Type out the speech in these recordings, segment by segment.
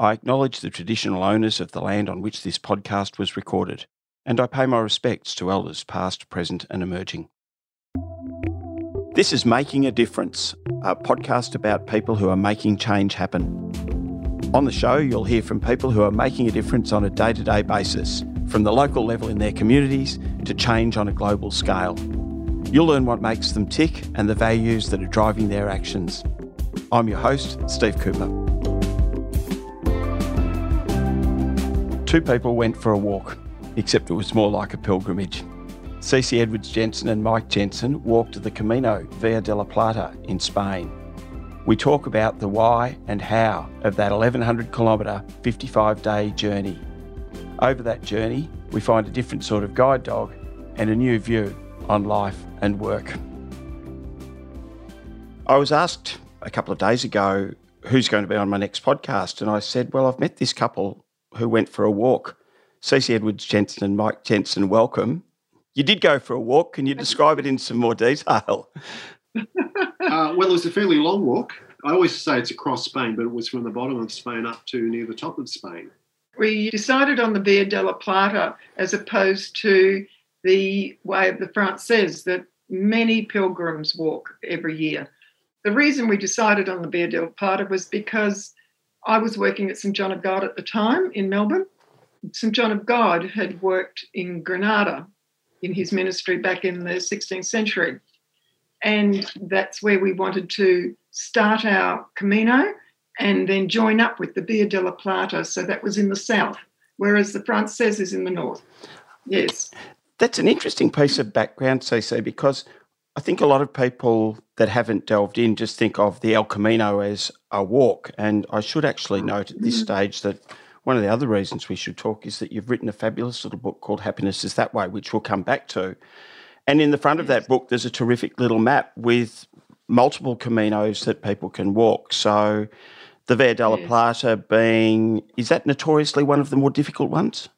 I acknowledge the traditional owners of the land on which this podcast was recorded, and I pay my respects to elders past, present, and emerging. This is Making a Difference, a podcast about people who are making change happen. On the show, you'll hear from people who are making a difference on a day to day basis, from the local level in their communities to change on a global scale. You'll learn what makes them tick and the values that are driving their actions. I'm your host, Steve Cooper. Two people went for a walk, except it was more like a pilgrimage. Cece Edwards Jensen and Mike Jensen walked the Camino Via de la Plata in Spain. We talk about the why and how of that 1100 kilometre, 55 day journey. Over that journey, we find a different sort of guide dog and a new view on life and work. I was asked a couple of days ago who's going to be on my next podcast, and I said, Well, I've met this couple who went for a walk. Cece Edwards Jensen and Mike Jensen, welcome. You did go for a walk. Can you describe it in some more detail? uh, well, it was a fairly long walk. I always say it's across Spain, but it was from the bottom of Spain up to near the top of Spain. We decided on the Via de la Plata as opposed to the way of the Frances that many pilgrims walk every year. The reason we decided on the Via de la Plata was because I was working at St John of God at the time in Melbourne. St John of God had worked in Granada in his ministry back in the 16th century. And that's where we wanted to start our Camino and then join up with the Via de la Plata. So that was in the south, whereas the Frances is in the north. Yes. That's an interesting piece of background, Cece, because I think a lot of people that haven't delved in just think of the El Camino as a walk. And I should actually note at this mm-hmm. stage that one of the other reasons we should talk is that you've written a fabulous little book called Happiness is That Way, which we'll come back to. And in the front of that book, there's a terrific little map with multiple caminos that people can walk. So the Via de la Plata being, is that notoriously one of the more difficult ones?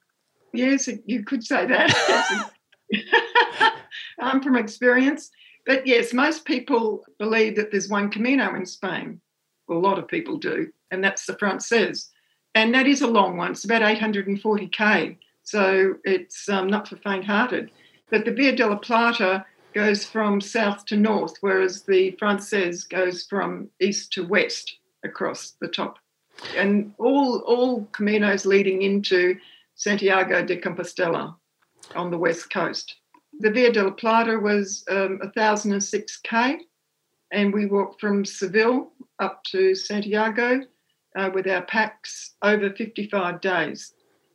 Yes, you could say that. um, from experience. But yes, most people believe that there's one Camino in Spain. Well, a lot of people do, and that's the Frances. And that is a long one. It's about 840k. So it's um, not for faint-hearted. But the Via de la Plata goes from south to north, whereas the Frances goes from east to west across the top. And all all caminos leading into Santiago de Compostela on the west coast. The Via de la Plata was um, 1,006k, and we walked from Seville up to Santiago uh, with our packs over 55 days.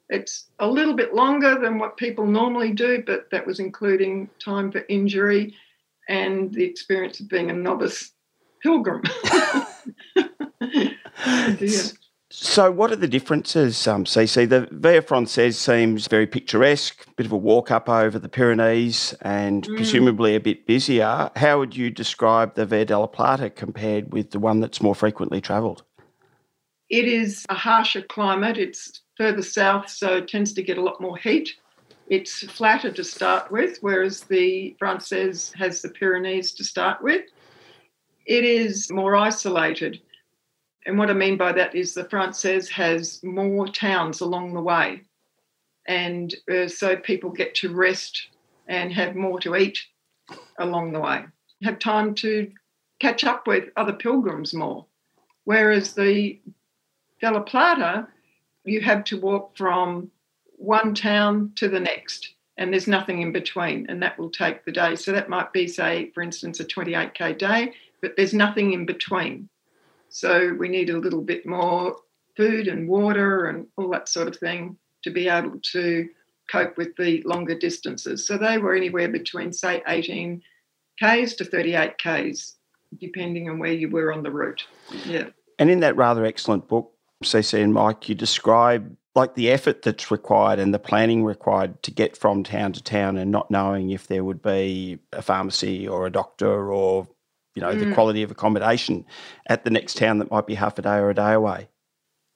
It's a little bit longer than what people normally do, but that was including time for injury and the experience of being a novice pilgrim. yeah. So, what are the differences, um, Cece? The Via Frances seems very picturesque, bit of a walk up over the Pyrenees and mm. presumably a bit busier. How would you describe the Via de la Plata compared with the one that's more frequently travelled? It is a harsher climate. It's further south, so it tends to get a lot more heat. It's flatter to start with, whereas the Frances has the Pyrenees to start with. It is more isolated. And what I mean by that is the Frances has more towns along the way. And uh, so people get to rest and have more to eat along the way, have time to catch up with other pilgrims more. Whereas the De La Plata, you have to walk from one town to the next, and there's nothing in between, and that will take the day. So that might be, say, for instance, a 28k day, but there's nothing in between. So we need a little bit more food and water and all that sort of thing to be able to cope with the longer distances. So they were anywhere between, say, 18 Ks to 38 Ks, depending on where you were on the route. Yeah. And in that rather excellent book, Cece and Mike, you describe like the effort that's required and the planning required to get from town to town and not knowing if there would be a pharmacy or a doctor or you know, mm. the quality of accommodation at the next town that might be half a day or a day away.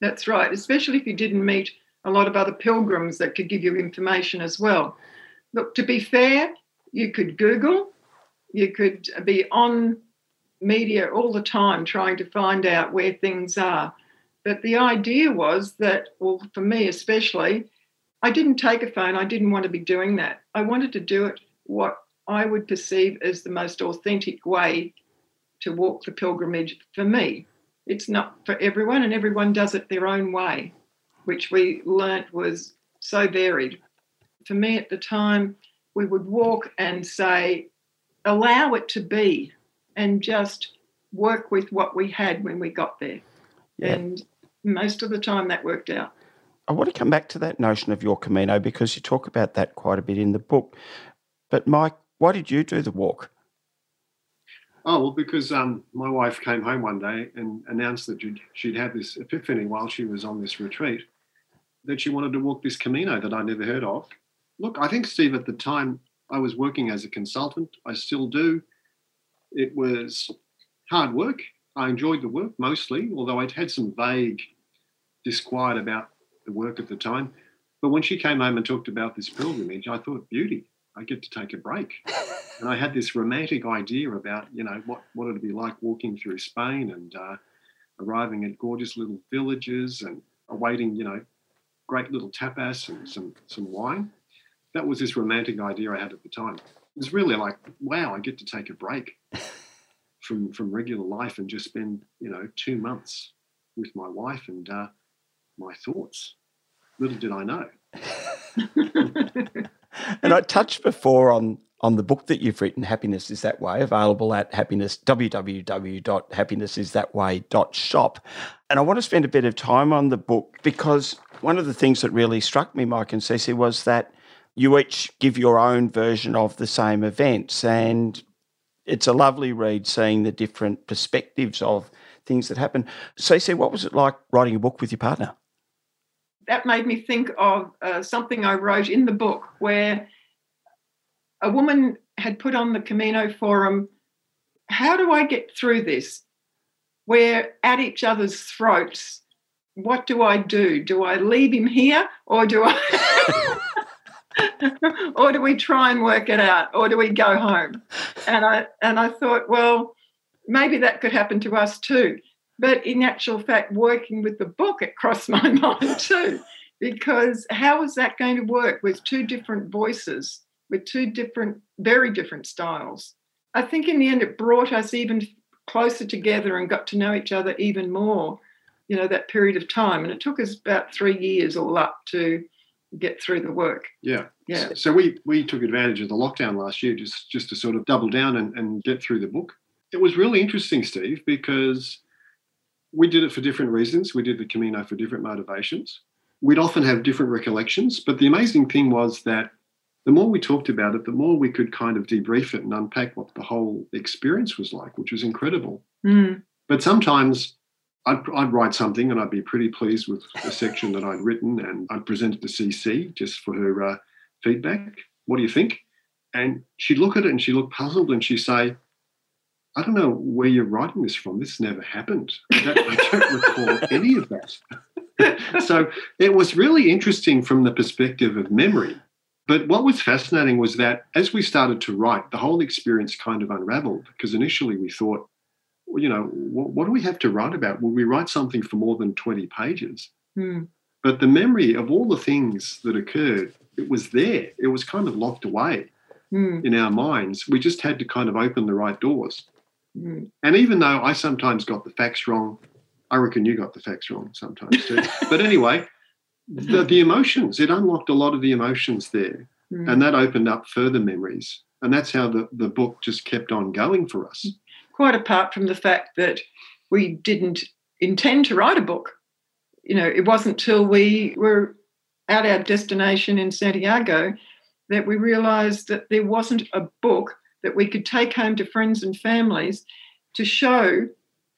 That's right, especially if you didn't meet a lot of other pilgrims that could give you information as well. Look, to be fair, you could Google, you could be on media all the time trying to find out where things are. But the idea was that, well, for me especially, I didn't take a phone. I didn't want to be doing that. I wanted to do it what I would perceive as the most authentic way to walk the pilgrimage for me. It's not for everyone, and everyone does it their own way, which we learnt was so varied. For me at the time, we would walk and say, allow it to be, and just work with what we had when we got there. Yeah. And most of the time that worked out. I want to come back to that notion of your Camino because you talk about that quite a bit in the book. But Mike, why did you do the walk? Oh, well, because um, my wife came home one day and announced that she'd had this epiphany while she was on this retreat that she wanted to walk this Camino that I'd never heard of. Look, I think, Steve, at the time I was working as a consultant. I still do. It was hard work. I enjoyed the work mostly, although I'd had some vague disquiet about the work at the time. But when she came home and talked about this pilgrimage, I thought, beauty, I get to take a break. and I had this romantic idea about, you know, what, what it'd be like walking through Spain and uh, arriving at gorgeous little villages and awaiting, you know, great little tapas and some, some wine. That was this romantic idea I had at the time. It was really like, wow, I get to take a break from, from regular life and just spend, you know, two months with my wife and uh, my thoughts. Little did I know. and I touched before on on the book that you've written, Happiness is That Way, available at happiness www.happinessisthatway.shop. And I want to spend a bit of time on the book because one of the things that really struck me, Mike and Cece, was that you each give your own version of the same events. And it's a lovely read seeing the different perspectives of things that happen. Cece, what was it like writing a book with your partner? That made me think of uh, something I wrote in the book where a woman had put on the Camino forum, How do I get through this? We're at each other's throats. What do I do? Do I leave him here or do I. or do we try and work it out or do we go home and i and i thought well maybe that could happen to us too but in actual fact, working with the book, it crossed my mind too, because how is that going to work with two different voices, with two different, very different styles? I think in the end, it brought us even closer together and got to know each other even more, you know, that period of time. And it took us about three years all up to get through the work. Yeah. Yeah. So we we took advantage of the lockdown last year just just to sort of double down and, and get through the book. It was really interesting, Steve, because we did it for different reasons. We did the Camino for different motivations. We'd often have different recollections, but the amazing thing was that the more we talked about it, the more we could kind of debrief it and unpack what the whole experience was like, which was incredible. Mm. But sometimes I'd, I'd, write something and I'd be pretty pleased with the section that I'd written and I'd present it to Cece just for her uh, feedback. What do you think? And she'd look at it and she'd look puzzled and she'd say, I don't know where you're writing this from. This never happened. I don't, I don't recall any of that. so it was really interesting from the perspective of memory. But what was fascinating was that as we started to write, the whole experience kind of unraveled because initially we thought, well, you know, what, what, do we have to write about? Will we write something for more than 20 pages? Hmm. But the memory of all the things that occurred, it was there. It was kind of locked away hmm. in our minds. We just had to kind of open the right doors. Mm. And even though I sometimes got the facts wrong, I reckon you got the facts wrong sometimes too. but anyway, the, the, emotions, it unlocked a lot of the emotions there. Mm. And that opened up further memories. And that's how the, the book just kept on going for us. Quite apart from the fact that we didn't intend to write a book. You know, it wasn't till we were at our destination in Santiago that we realized that there wasn't a book that we could take home to friends and families to show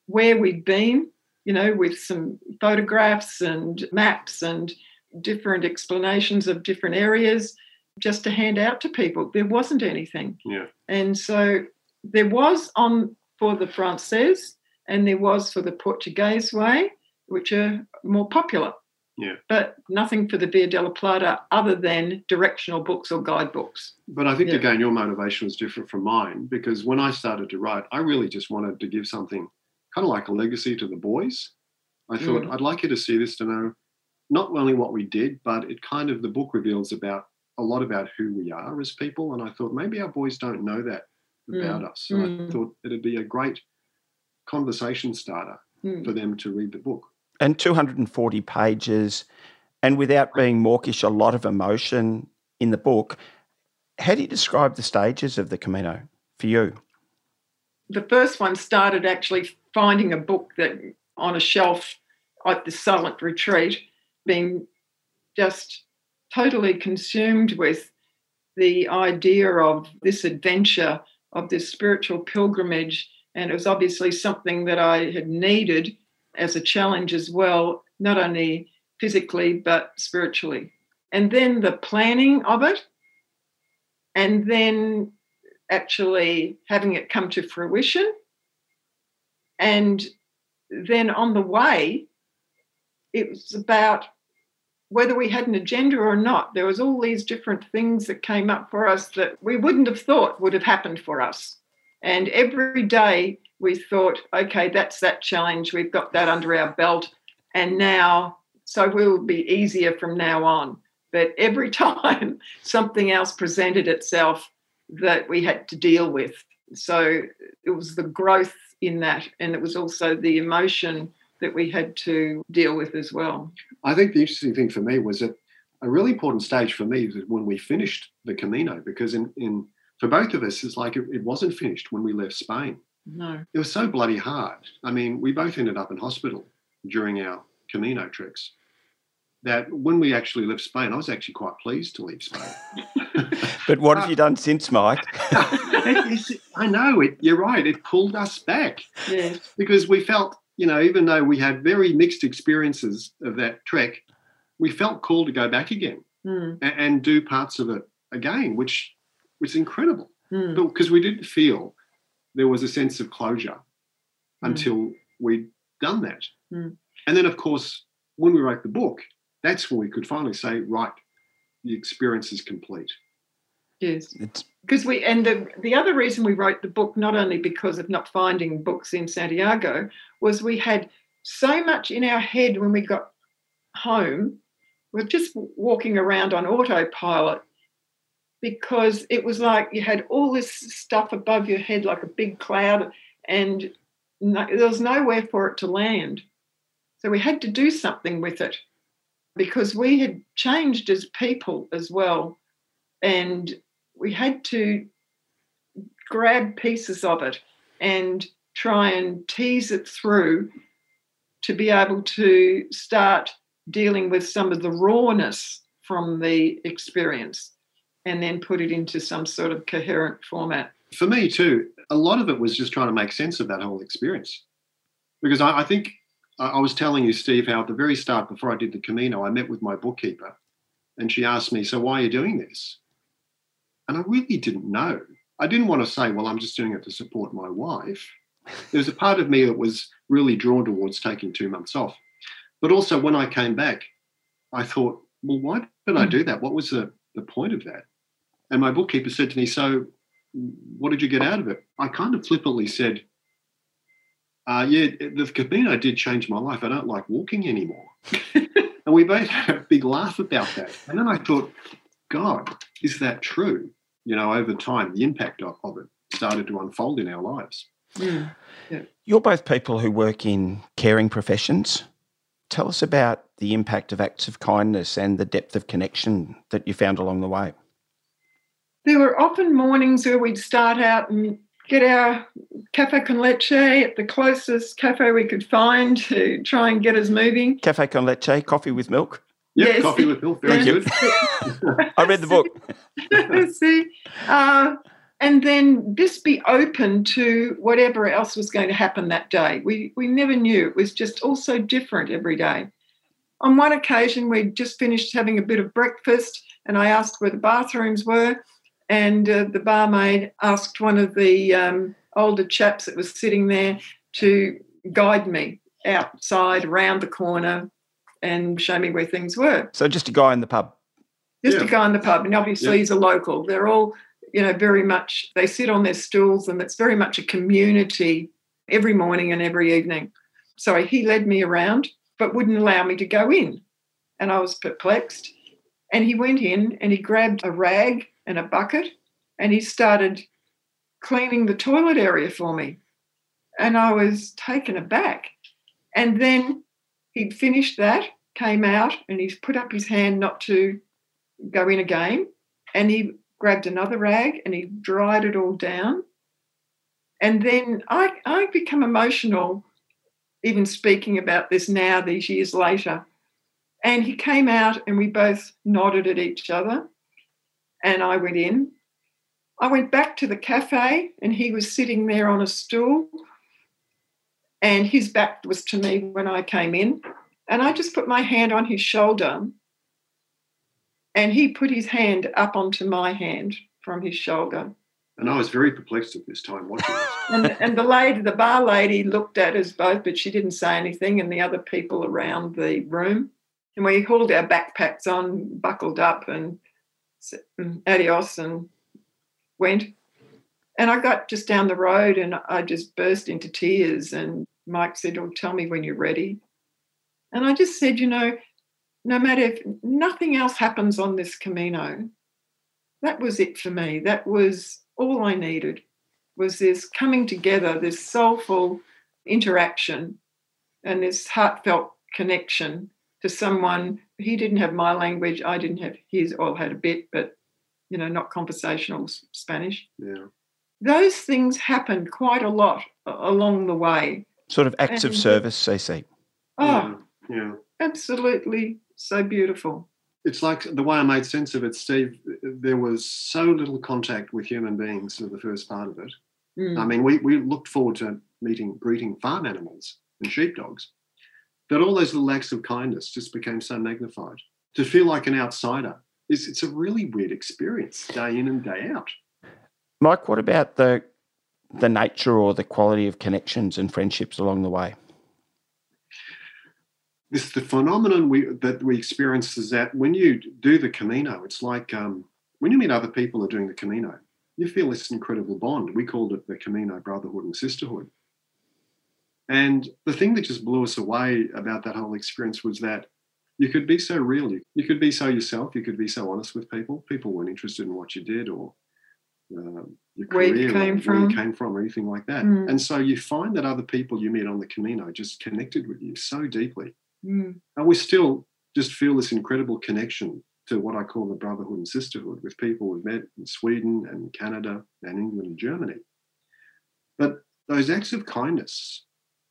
where we'd been, you know, with some photographs and maps and different explanations of different areas just to hand out to people. There wasn't anything. Yeah. And so there was on for the Frances and there was for the Portuguese way, which are more popular. Yeah. But nothing for the Via de la Plata other than directional books or guidebooks. But I think, Yeah. again, your motivation was different from mine because when I started to write, I really just wanted to give something kind of like a legacy to the boys. I thought Mm. I'd like you to see this to know not only what we did, but it kind of the book reveals about a lot about who we are as people. And I thought maybe our boys don't know that about us. So I Mm. thought it'd be a great conversation starter Mm. for them to read the book. And 240 pages, and without being mawkish, a lot of emotion in the book. How do you describe the stages of the Camino for you? the first one started actually finding a book that on a shelf at the silent retreat, being just totally consumed with the idea of this adventure, of this spiritual pilgrimage. And it was obviously something that I had needed as a challenge as well, not only physically, but spiritually. And then the planning of it, and then actually having it come to fruition. And then on the way, it was about whether we had an agenda or not. There was all these different things that came up for us that we wouldn't have thought would have happened for us. And every day we thought, okay, that's that challenge. We've got that under our belt. And now, so we will be easier from now on. But every time something else presented itself, that we had to deal with. So it was the growth in that, and it was also the emotion that we had to deal with as well. I think the interesting thing for me was that a really important stage for me was when we finished the Camino, because in, in for both of us, it's like it, it wasn't finished when we left Spain. No. It was so bloody hard. I mean, we both ended up in hospital during our Camino treks. That when we actually left Spain, I was actually quite pleased to leave Spain. But what have you done since, Mike? I know it. You're right. It pulled us back Yes. because we felt, you know, even though we had very mixed experiences of that trek, we felt called to go back again Mm, and, and do parts of it again, which was incredible. mm, Because we didn't feel there was a sense of closure Mm. until we'd done that. Mm. And then, of course, when we wrote the book, that's when we could finally say, right, the experience is complete. yes. Because we and the the other reason we wrote the book, not only because of not finding books in Santiago, was we had so much in our head when we got home. We're just walking around on autopilot because it was like you had all this stuff above your head like a big cloud and no, there was nowhere for it to land. So we had to do something with it because we had changed as people as well. And we had to grab pieces of it and try and tease it through to be able to start dealing with some of the rawness from the experience and then put it into some sort of coherent format. For me, too, a lot of it was just trying to make sense of that whole experience. Because I, I think I, was telling you, Steve, how at the very start, before I did the Camino, I met with my bookkeeper and she asked me, So why are you doing this? And I really didn't know. I didn't want to say, Well, I'm just doing it to support my wife. There was a part of me that was really drawn towards taking two months off. But also, when I came back, I thought, Well, why did I hmm. do that? What was the, the point of that? And my bookkeeper said to me, So what did you get out of it? I kind of flippantly said, uh, yeah, the Camino did change my life. I don't like walking anymore. and we both had a big laugh about that. And then I thought, God, is that true? You know, over time, the impact of, of it started to unfold in our lives. you're both people who work in caring professions. Tell us about the impact of acts of kindness and the depth of connection that you found along the way. There were often mornings where we'd start out and get our cafe con leche at the closest cafe we could find to try and get us moving. Cafe con leche, coffee with milk. Yeah, Yes. coffee with milk, very Yes. good. I read the book. See, uh, and then just be open to whatever else was going to happen that day. We we never knew. It was just all so different every day. On one occasion, we'd just finished having a bit of breakfast, and I asked where the bathrooms were, and uh, the barmaid asked one of the um, older chaps that was sitting there to guide me outside around the corner and show me where things were So just a guy in the pub. just Yeah. to go in the pub. And obviously, Yeah. he's a local. They're all, you know, very much, they sit on their stools and it's very much a community every morning and every evening. So he led me around but wouldn't allow me to go in. And I was perplexed. And he went in and he grabbed a rag and a bucket and he started cleaning the toilet area for me. And I was taken aback. And then he'd finished that, came out, and he's put up his hand not to go in again. And he grabbed another rag and he dried it all down. And then I, I become emotional even speaking about this now, these years later. And he came out and we both nodded at each other. And I went in. I went back to the cafe and he was sitting there on a stool. And his back was to me when I came in. And I just put my hand on his shoulder. And he put his hand up onto my hand from his shoulder. And I was very perplexed at this time watching this. and, and the lady, the bar lady, looked at us both, but she didn't say anything, and the other people around the room. And we hauled our backpacks on, buckled up, and Mm, adios, and went. And I got just down the road, and I just burst into tears. And Mike said, "Oh, tell me when you're ready." And I just said, you know, no matter if nothing else happens on this Camino, that was it for me. That was all I needed was this coming together, this soulful interaction, and this heartfelt connection to someone. He didn't have my language, I didn't have his, all had a bit, but you know, not conversational Spanish. Yeah. Those things happened quite a lot along the way. Sort of acts and, of service, say Oh, yeah. yeah. Absolutely so beautiful it's like the way I made sense of it, Steve. There was so little contact with human beings for the first part of it. Mm. I mean, we, we looked forward to meeting, greeting farm animals and sheepdogs, but all those little acts of kindness just became so magnified. To feel like an outsider is it's a really weird experience, day in and day out. Mike, what about the the nature or the quality of connections and friendships along the way? this the phenomenon we that we experience is that when you do the Camino, it's like um, when you meet other people who are doing the Camino, you feel this incredible bond. We called it the Camino brotherhood and sisterhood. And the thing that just blew us away about that whole experience was that you could be so real, you, you could be so yourself, you could be so honest with people. People weren't interested in what you did or uh, your where career, you came from. where you came from, or anything like that. Mm. And so you find that other people you meet on the Camino just connected with you so deeply. Mm. And we still just feel this incredible connection to what I call the brotherhood and sisterhood with people we've met in Sweden and Canada and England and Germany. But those acts of kindness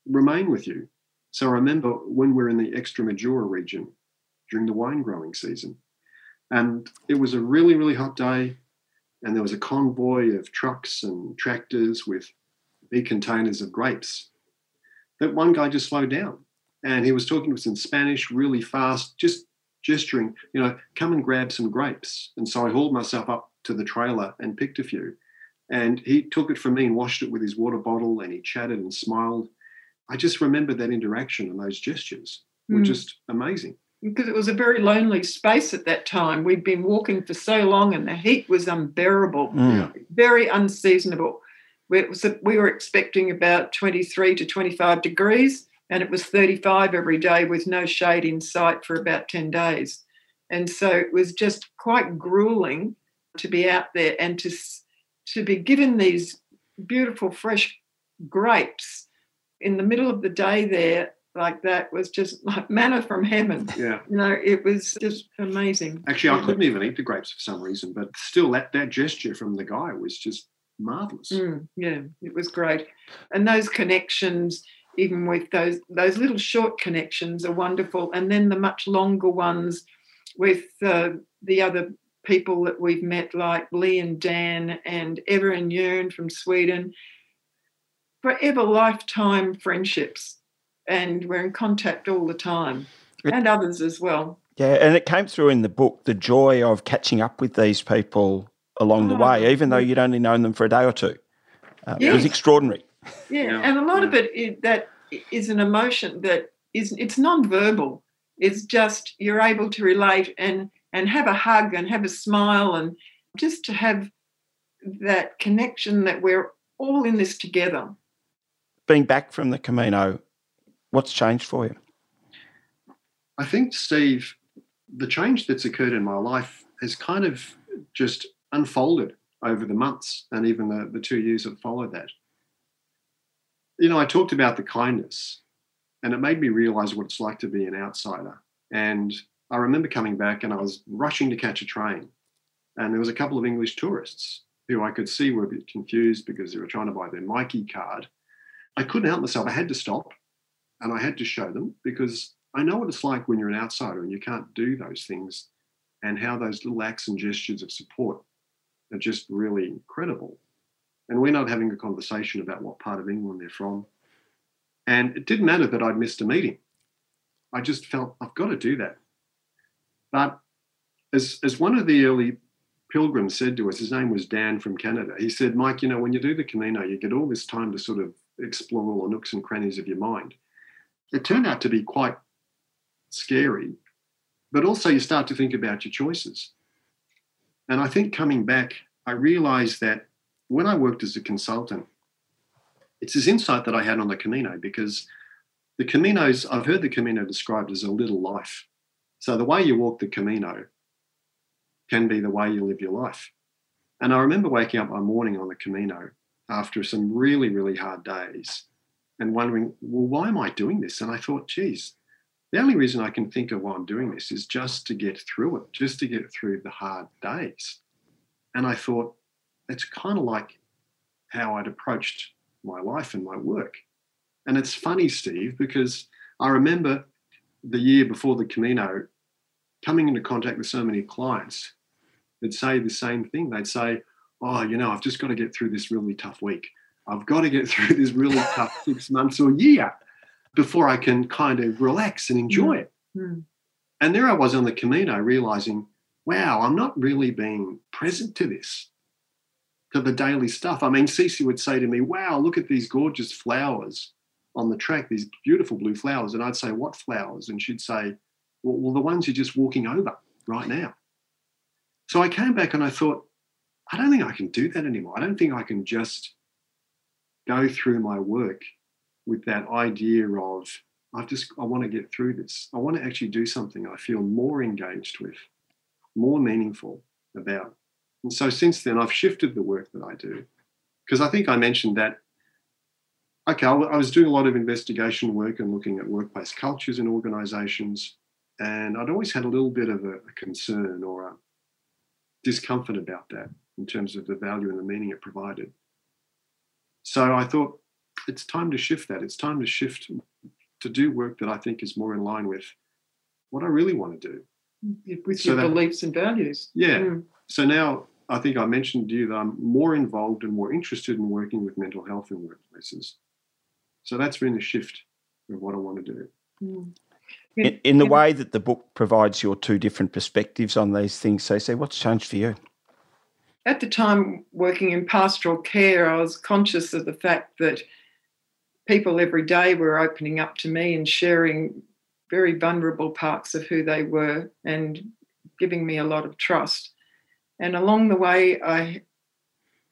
remain with you. So I remember when we are in the Extremadura region during the wine growing season, and it was a really, really hot day, and there was a convoy of trucks and tractors with big containers of grapes. That one guy just slowed down and he was talking to us in Spanish really fast, just gesturing, you know, come and grab some grapes. And so I hauled myself up to the trailer and picked a few. And he took it from me and washed it with his water bottle and he chatted and smiled. I just remember that interaction and those gestures were mm. just amazing. Because it was a very lonely space at that time. We'd been walking for so long and the heat was unbearable, mm. very unseasonable. We, we were expecting about 23 to 25 degrees and it was 35 every day with no shade in sight for about 10 days. And so it was just quite grueling to be out there and to, to be given these beautiful fresh grapes in the middle of the day there like that was just like manna from heaven. Yeah. You know, it was just amazing. Actually, I couldn't even eat the grapes for some reason, but still that, that gesture from the guy was just marvelous. Mm, yeah, it was great. And those connections, even with those those little short connections are wonderful and then the much longer ones with uh, the other people that we've met like lee and dan and Ever and Jörn from sweden forever lifetime friendships and we're in contact all the time and others as well yeah and it came through in the book the joy of catching up with these people along oh, the way even though you'd only known them for a day or two uh, yes. it was extraordinary yeah, yeah. and a lot yeah. of it is, that is an emotion that is it's non-verbal. It's just you're able to relate and and have a hug and have a smile and just to have that connection that we're all in this together. Being back from the Camino, what's changed for you? I think, Steve, the change that's occurred in my life has kind of just unfolded over the months and even the, the two years that followed that. You know, I talked about the kindness and it made me realize what it's like to be an outsider. And I remember coming back and I was rushing to catch a train. And there was a couple of English tourists who I could see were a bit confused because they were trying to buy their Myki card. I couldn't help myself. I had to stop and I had to show them because I know what it's like when you're an outsider and you can't do those things and how those little acts and gestures of support are just really incredible. And we're not having a conversation about what part of England they're from. And it didn't matter that I'd missed a meeting. I just felt I've got to do that. But as, as one of the early pilgrims said to us, his name was Dan from Canada, he said, Mike, you know, when you do the Camino, you get all this time to sort of explore all the nooks and crannies of your mind. It turned out to be quite scary, but also you start to think about your choices. And I think coming back, I realized that when I worked as a consultant, it's this insight that I had on the Camino because the Caminos, I've heard the Camino described as a little life. So the way you walk the Camino can be the way you live your life. And I remember waking up one morning on the Camino after some really, really hard days and wondering, well, why am I doing this? And I thought, geez, the only reason I can think of why I'm doing this is just to get through it, just to get through the hard days. And I thought, it's kind of like how I'd approached my life and my work. And it's funny, Steve, because I remember the year before the Camino coming into contact with so many clients that say the same thing. They'd say, Oh, you know, I've just got to get through this really tough week. I've got to get through this really tough six months or year before I can kind of relax and enjoy it. Mm. And there I was on the Camino realizing, wow, I'm not really being present to this, to the daily stuff. I mean, Cece would say to me, wow, look at these gorgeous flowers on the track, these beautiful blue flowers. And I'd say, what flowers? And she'd say, well, well the ones you're just walking over right now. So I came back and I thought, I don't think I can do that anymore. I don't think I can just go through my work with that idea of I just I want to get through this. I want to actually do something I feel more engaged with, more meaningful about. And so since then, I've shifted the work that I do because I think I mentioned that. Okay, I was doing a lot of investigation work and looking at workplace cultures in organisations, and I'd always had a little bit of a, a concern or a discomfort about that in terms of the value and the meaning it provided. So I thought it's time to shift that. It's time to shift to do work that I think is more in line with what I really want to do. With so your that, beliefs and values. Yeah. Mm. So now I think I mentioned to you that I'm more involved and more interested in working with mental health in workplaces. So that's been a shift of what I want to do. Mm. In, in, the way that the book provides your two different perspectives on these things, Cece, what's changed for you? At the time working in pastoral care, I was conscious of the fact that people every day were opening up to me and sharing very vulnerable parts of who they were and giving me a lot of trust. And along the way, I,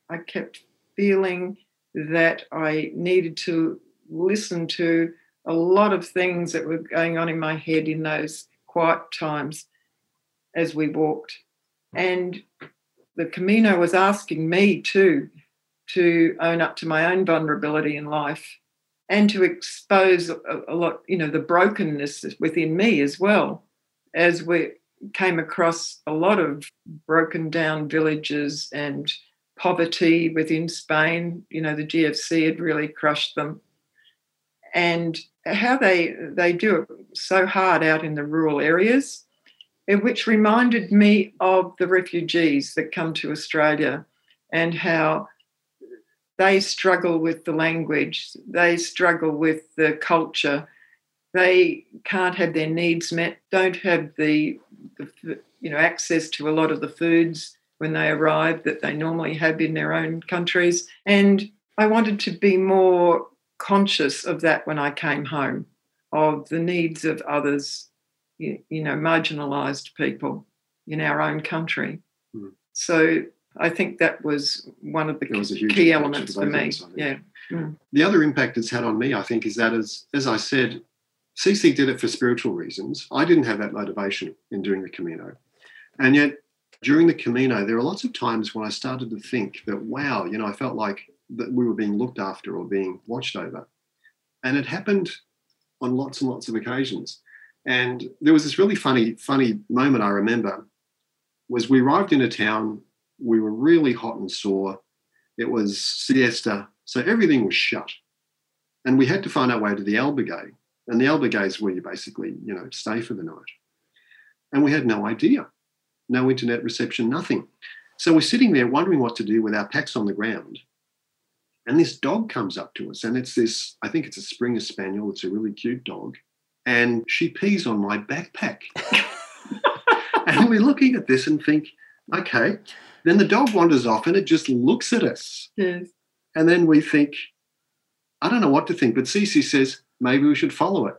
I kept feeling that I needed to listen to a lot of things that were going on in my head in those quiet times as we walked. And the Camino was asking me too to own up to my own vulnerability in life and to expose a, a, lot, you know, the brokenness within me as well, as we came across a lot of broken down villages and poverty within Spain. You know, the GFC had really crushed them. And how they they do it so hard out in the rural areas which reminded me of the refugees that come to Australia and how they struggle with the language, they struggle with the culture, they can't have their needs met, don't have the, the you know access to a lot of the foods when they arrive that they normally have in their own countries. And I wanted to be more conscious of that when I came home, of the needs of others you, you know, marginalised people in our own country. Mm. So I think that was one of the key, key elements for me. Yeah. Mm. The other impact it's had on me, I think, is that as as I said, Cece did it for spiritual reasons. I didn't have that motivation in doing the Camino. And yet, during the Camino, there are lots of times when I started to think that, wow, you know, I felt like that we were being looked after or being watched over. And it happened on lots and lots of occasions. And there was this really funny, funny moment I remember was we arrived in a town, we were really hot and sore. It was siesta, so everything was shut. And we had to find our way to the albergue. And the albergue is where you basically, you know, stay for the night. And we had no idea. No internet reception, nothing. So we're sitting there wondering what to do with our packs on the ground. And this dog comes up to us, and it's this, I think it's a Springer Spaniel. It's a really cute dog. And she pees on my backpack. and we're looking at this and think, okay. Then the dog wanders off and it just looks at us. Yes. And then we think, I don't know what to think, but Cece says, maybe we should follow it.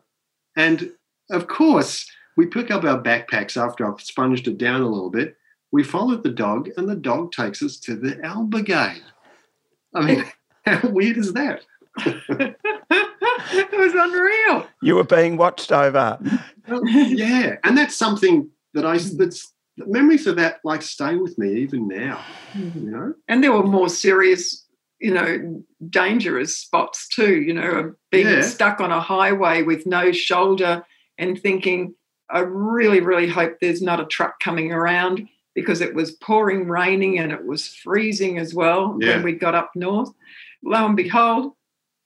And of course, we pick up our backpacks after I've sponged it down a little bit. We follow the dog, and the dog takes us to the albergue. I mean, how weird is that? it was unreal. You were being watched over. yeah, and that's something that I that's memories of that like stay with me even now. You know, And there were more serious, you know, dangerous spots too, you know, being Yeah. stuck on a highway with no shoulder and thinking, I really, really hope there's not a truck coming around because it was pouring raining and it was freezing as well Yeah. when we got up north. Lo and behold,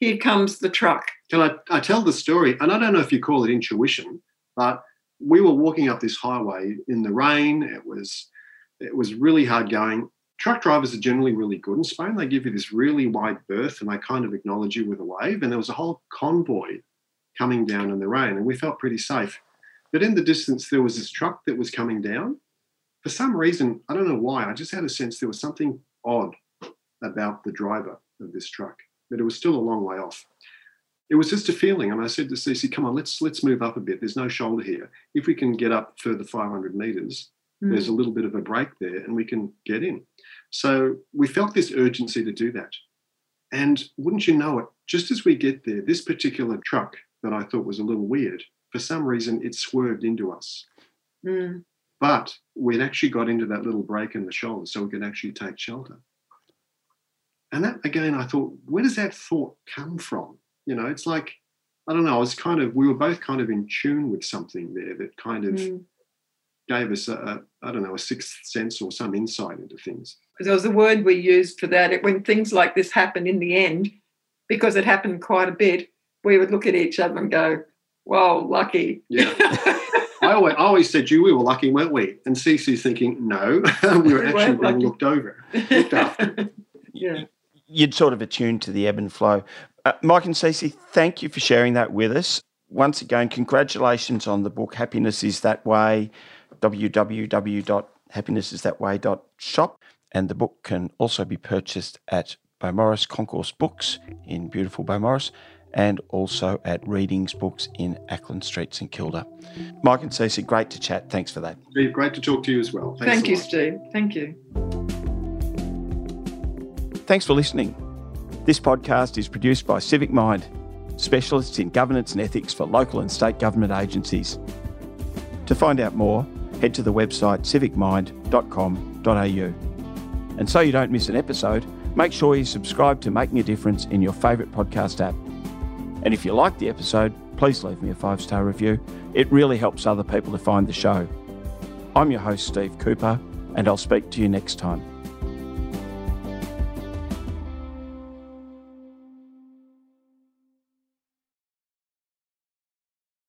here comes the truck. Can I, I tell the story? And I don't know if you call it intuition, but we were walking up this highway in the rain. It was it was really hard going. Truck drivers are generally really good in Spain. They give you this really wide berth and they kind of acknowledge you with a wave. And there was a whole convoy coming down in the rain, and we felt pretty safe. But in the distance, there was this truck that was coming down. For some reason, I don't know why, I just had a sense there was something odd about the driver of this truck, but it was still a long way off it was just a feeling. And I said to Cece, come on, let's let's move up a bit. There's no shoulder here. If we can get up further 500 meters, there's a little bit of a break there and we can get in. So we felt this urgency to do that. And wouldn't you know it, just as we get there, this particular truck that I thought was a little weird, for some reason it swerved into us. Mm. But we'd actually got into that little break in the shoulder so we could actually take shelter. And that again, I thought, where does that thought come from? You know, it's like, I don't know, I was kind of, we were both kind of in tune with something there that kind of Mm. gave us a, a, I don't know, a sixth sense or some insight into things. there was a word we used for that. It, when things like this happen in the end, because it happened quite a bit, we would look at each other and go, "Well, lucky." Yeah. I always, I always said, you, we were lucky, weren't we? And Cece's thinking, no, we were actually being lucky. looked over. Looked after. yeah. You'd sort of attuned to the ebb and flow. Uh, Mike and Cece, thank you for sharing that with us. Once again, congratulations on the book Happiness is That Way, www.happinessisthatway.shop. And the book can also be purchased at Beaumaris Concourse Books in beautiful Beaumaris and also at Readings Books in Acland Street, St Kilda. Mike and Cece, great to chat. Thanks for that. Steve, great to talk to you as well. Thanks Thank you, lot. Steve. Thank you. Thanks for listening. This podcast is produced by Civic Mind, specialists in governance and ethics for local and state government agencies. To find out more, head to the website civicmind.com.au. And so you don't miss an episode, make sure you subscribe to Making a Difference in your favourite podcast app. And if you like the episode, please leave me a five star review. It really helps other people to find the show. I'm your host, Steve Cooper, and I'll speak to you next time.